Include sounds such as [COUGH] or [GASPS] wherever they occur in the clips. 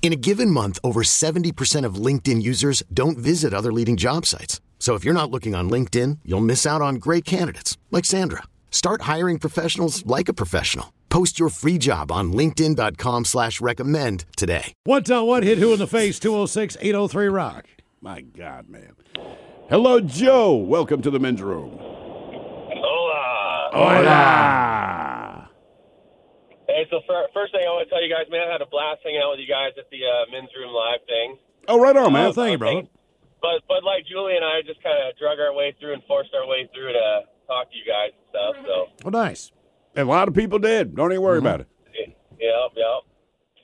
In a given month, over 70% of LinkedIn users don't visit other leading job sites. So if you're not looking on LinkedIn, you'll miss out on great candidates like Sandra. Start hiring professionals like a professional. Post your free job on LinkedIn.com slash recommend today. One tell uh, what hit who in the face 206 803 Rock. My God, man. Hello, Joe. Welcome to the men's room. Hola. Hola. Hey, so for, first thing I want to tell you guys, man, I had a blast hanging out with you guys at the uh, men's room live thing. Oh, right on, man. Oh, thank you, brother. But but like Julie and I just kind of drug our way through and forced our way through to talk to you guys and stuff. So Well, nice. And A lot of people did. Don't even worry about it. yeah, yeah.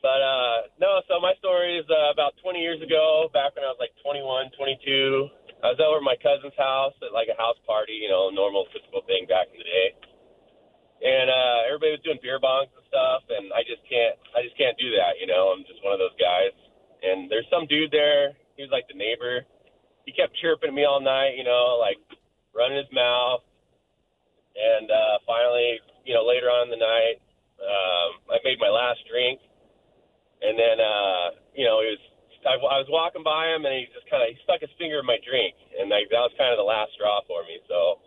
But uh, no, so my story is uh, about 20 years ago, back when I was like 21, 22. I was over at my cousin's house at like a house party, you know, normal typical thing back in the day. And uh, everybody was doing beer bongs and stuff, and I just can't, I just can't do that, you know. I'm just one of those guys. And there's some dude there. He was like the neighbor. He kept chirping at me all night, you know, like running his mouth. And uh, finally, you know, later on in the night, um, I made my last drink, and then uh, you know, he was I, I was walking by him, and he just kind of stuck his finger in my drink, and like that was kind of the last straw for me. So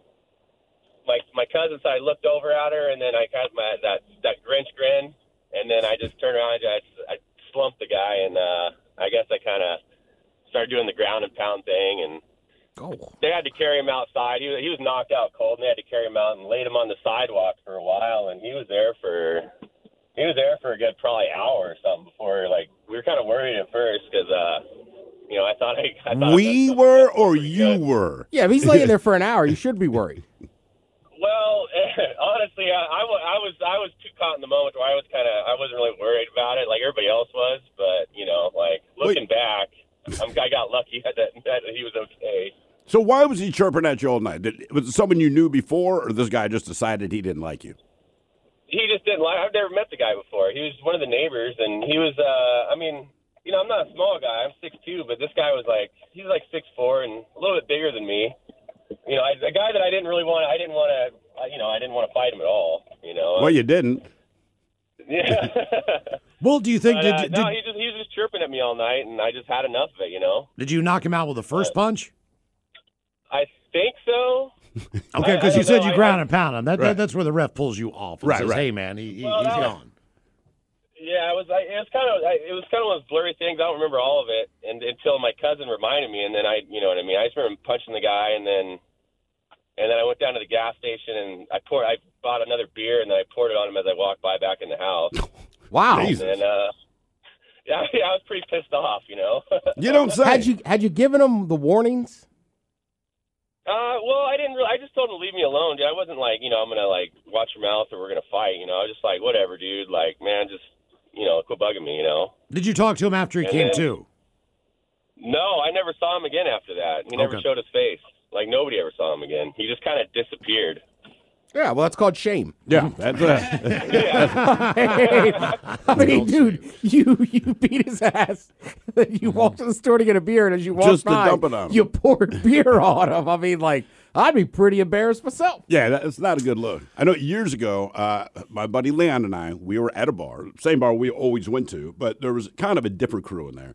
my my cousin so I looked over at her, and then I had my that that Grinch grin, and then I just turned around, and I, I slumped the guy, and uh, I guess I kind of started doing the ground and pound thing, and Oh. they had to carry him outside. He was, he was knocked out cold, and they had to carry him out and laid him on the sidewalk for a while. And he was there for he was there for a good probably hour or something before like we were kind of worried at first because uh you know I thought I, I thought We that- were or you good. were? Yeah, if he's laying there [LAUGHS] for an hour, you should be worried. Well, [LAUGHS] honestly, I, I, I was I was too caught in the moment where I was kind of I wasn't really worried about it like everybody else was, but you know like looking back, I'm, I got lucky [LAUGHS] that that he was okay. So why was he chirping at you all night? Did, was it someone you knew before, or this guy just decided he didn't like you? he just didn't like. I've never met the guy before. He was one of the neighbors, and he was. uh I mean, you know, I'm not a small guy. I'm six two, but this guy was like he's like six four and a little bit bigger than me. You know, I, a guy that I didn't really want. I didn't want to. You know, I didn't want to fight him at all. You know. Well, you didn't. yeah. [LAUGHS] Well, do you think But, did, uh, did, no, he just he was just chirping at me all night, and I just had enough of it. You know. did you knock him out with the first punch? I think so. [LAUGHS] Okay, because you said know. you I- ground and pound him. That, Right. that that's where the ref pulls you off and Right, says, right. "Hey, man, he, he, Well, he's that gone." Yeah, it was. I, it was kind of. I, it was kind of one of those blurry things. I don't remember all of it, and until my cousin reminded me, and then I, you know what I mean. I just remember punching the guy, and then, and then I went down to the gas station, and I poured. I bought another beer, and then I poured it on him as I walked by back in the house. [LAUGHS] Wow. Jesus. And uh, [LAUGHS] yeah, yeah, I was pretty pissed off, you know. [LAUGHS] You don't say. Had you had you given him the warnings? Uh, well, I didn't. Really, I just told him to leave me alone, dude. I wasn't like, you know, I'm gonna like watch your mouth or we're gonna fight. You know, I was just like, whatever, dude. Like, man, just you know, quit bugging me. You know. Did you talk to him after he And came then- to? No, I never saw him again after that. He never Okay. showed his face. Like nobody ever saw him again. He just kind of disappeared. Yeah, well, that's called shame. yeah, that's uh, [LAUGHS] Hey, I mean, dude, you you beat his ass. Then you walked to the store to get a beer, and as you walked Just to by, dump it on him. you poured [LAUGHS] beer on him. I mean, like, I'd be pretty embarrassed myself. yeah, that's not a good look. I know years ago, uh, my buddy Leon and I, we were at a bar, same bar we always went to, but there was kind of a different crew in there.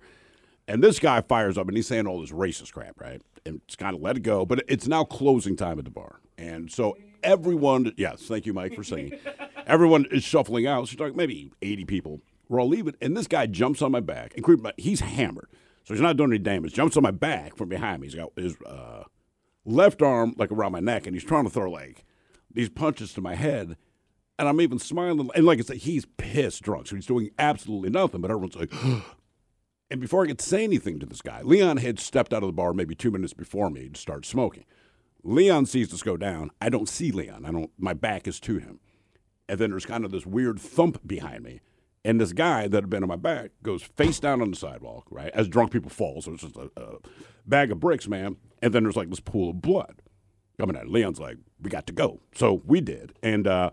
And this guy fires up and he's saying all this racist crap, right? And it's kind of let it go, but it's now closing time at the bar. And so everyone, yes, thank you, Mike, for singing. everyone is shuffling out. So like maybe 80 people. We're all leaving. And this guy jumps on my back. And he's hammered. So he's not doing any damage. Jumps on my back from behind me. He's got his uh, left arm like around my neck and he's trying to throw like these punches to my head. And I'm even smiling. And like I said, he's pissed drunk. So he's doing absolutely nothing. But everyone's like, [GASPS] and before I could say anything to this guy, Leon had stepped out of the bar maybe two minutes before me to start smoking. Leon sees us go down. I don't see Leon. I don't. My back is to him. And then there's kind of this weird thump behind me. And this guy that had been on my back goes face down on the sidewalk, right? As drunk people fall. So it's just a, a bag of bricks, man. And then there's like this pool of blood coming out. Leon's like, we got to go. So we did. And uh,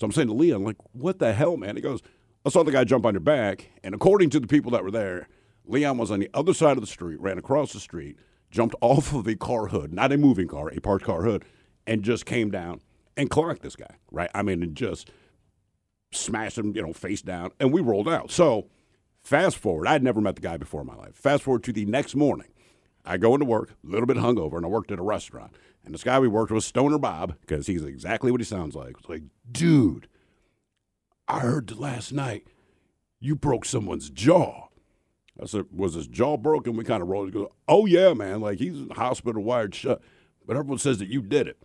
so I'm saying to Leon, like, what the hell, man? He goes, I saw the guy jump on your back. And according to the people that were there, Leon was on the other side of the street, ran across the street, jumped off of a car hood, not a moving car, a parked car hood, and just came down and clocked this guy, right? I mean, and just smashed him, you know, face down, and we rolled out. So, fast forward, I'd never met the guy before in my life. Fast forward to the next morning, I go into work, a little bit hungover, and I worked at a restaurant. And this guy we worked with, Stoner Bob, because he's exactly what he sounds like. It's like, dude, I heard last night you broke someone's jaw. I said, was his jaw broken? We kind of rolled. He goes, oh, yeah, man. Like, he's in the hospital wired shut. But everyone says that you did it.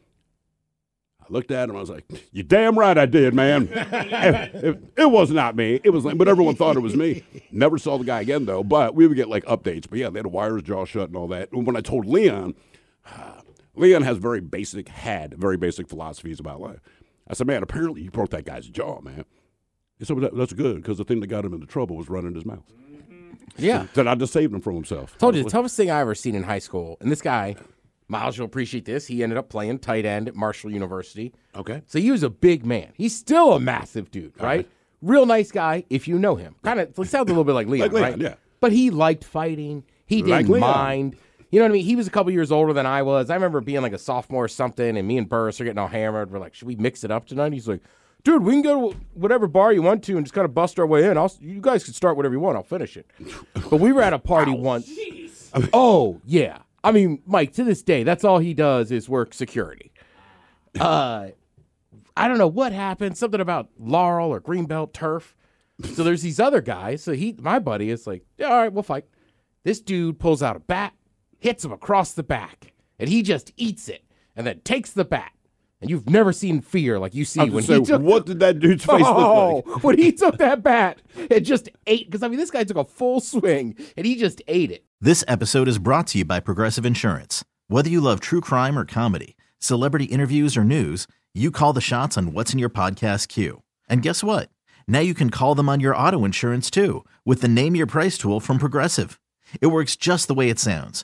I looked at him. I was like, "You damn right I did, man. [LAUGHS] it, it, it was not me. It was, like, but everyone thought it was me. Never saw the guy again though. But we would get like updates. But yeah, they had to wire his jaw shut and all that. And when I told Leon, [SIGHS] Leon has very basic, had very basic philosophies about life. I said, man, apparently you broke that guy's jaw, man. He said, well, that, that's good because the thing that got him into trouble was running his mouth. Yeah. Said I just saved him from himself. Told you the toughest thing I ever seen in high school. And this guy, Miles, you'll appreciate this. He ended up playing tight end at Marshall University. Okay. So he was a big man. He's still a massive dude, right? Real nice guy if you know him. Kind of sounds a little bit like [LAUGHS] Leon, Like Leon, right? yeah. But he liked fighting. He didn't Leon. mind. You know what I mean? He was a couple years older than I was. I remember being like a sophomore or something, and me and Burris are getting all hammered. We're like, should we mix it up tonight? He's like, dude, we can go to whatever bar you want to and just kind of bust our way in. I'll, you guys can start whatever you want. I'll finish it. But we were at a party once. Oh, yeah. I mean, Mike, to this day, that's all he does is work security. Uh, I don't know what happened. Something about Laurel or Greenbelt turf. So there's these other guys. So he, my buddy, is like, yeah, all right, we'll fight. This dude pulls out a bat, hits him across the back, and he just eats it, and then takes the bat. And you've never seen fear like you see when gonna he took. what did that dude's face Oh, look like? [LAUGHS] when he took that bat and just ate, because I mean, this guy took a full swing and he just ate it. This episode is brought to you by Progressive Insurance. Whether you love true crime or comedy, celebrity interviews or news, you call the shots on what's in your podcast queue. And guess what? Now you can call them on your auto insurance too with the Name Your Price tool from Progressive. It works just the way it sounds.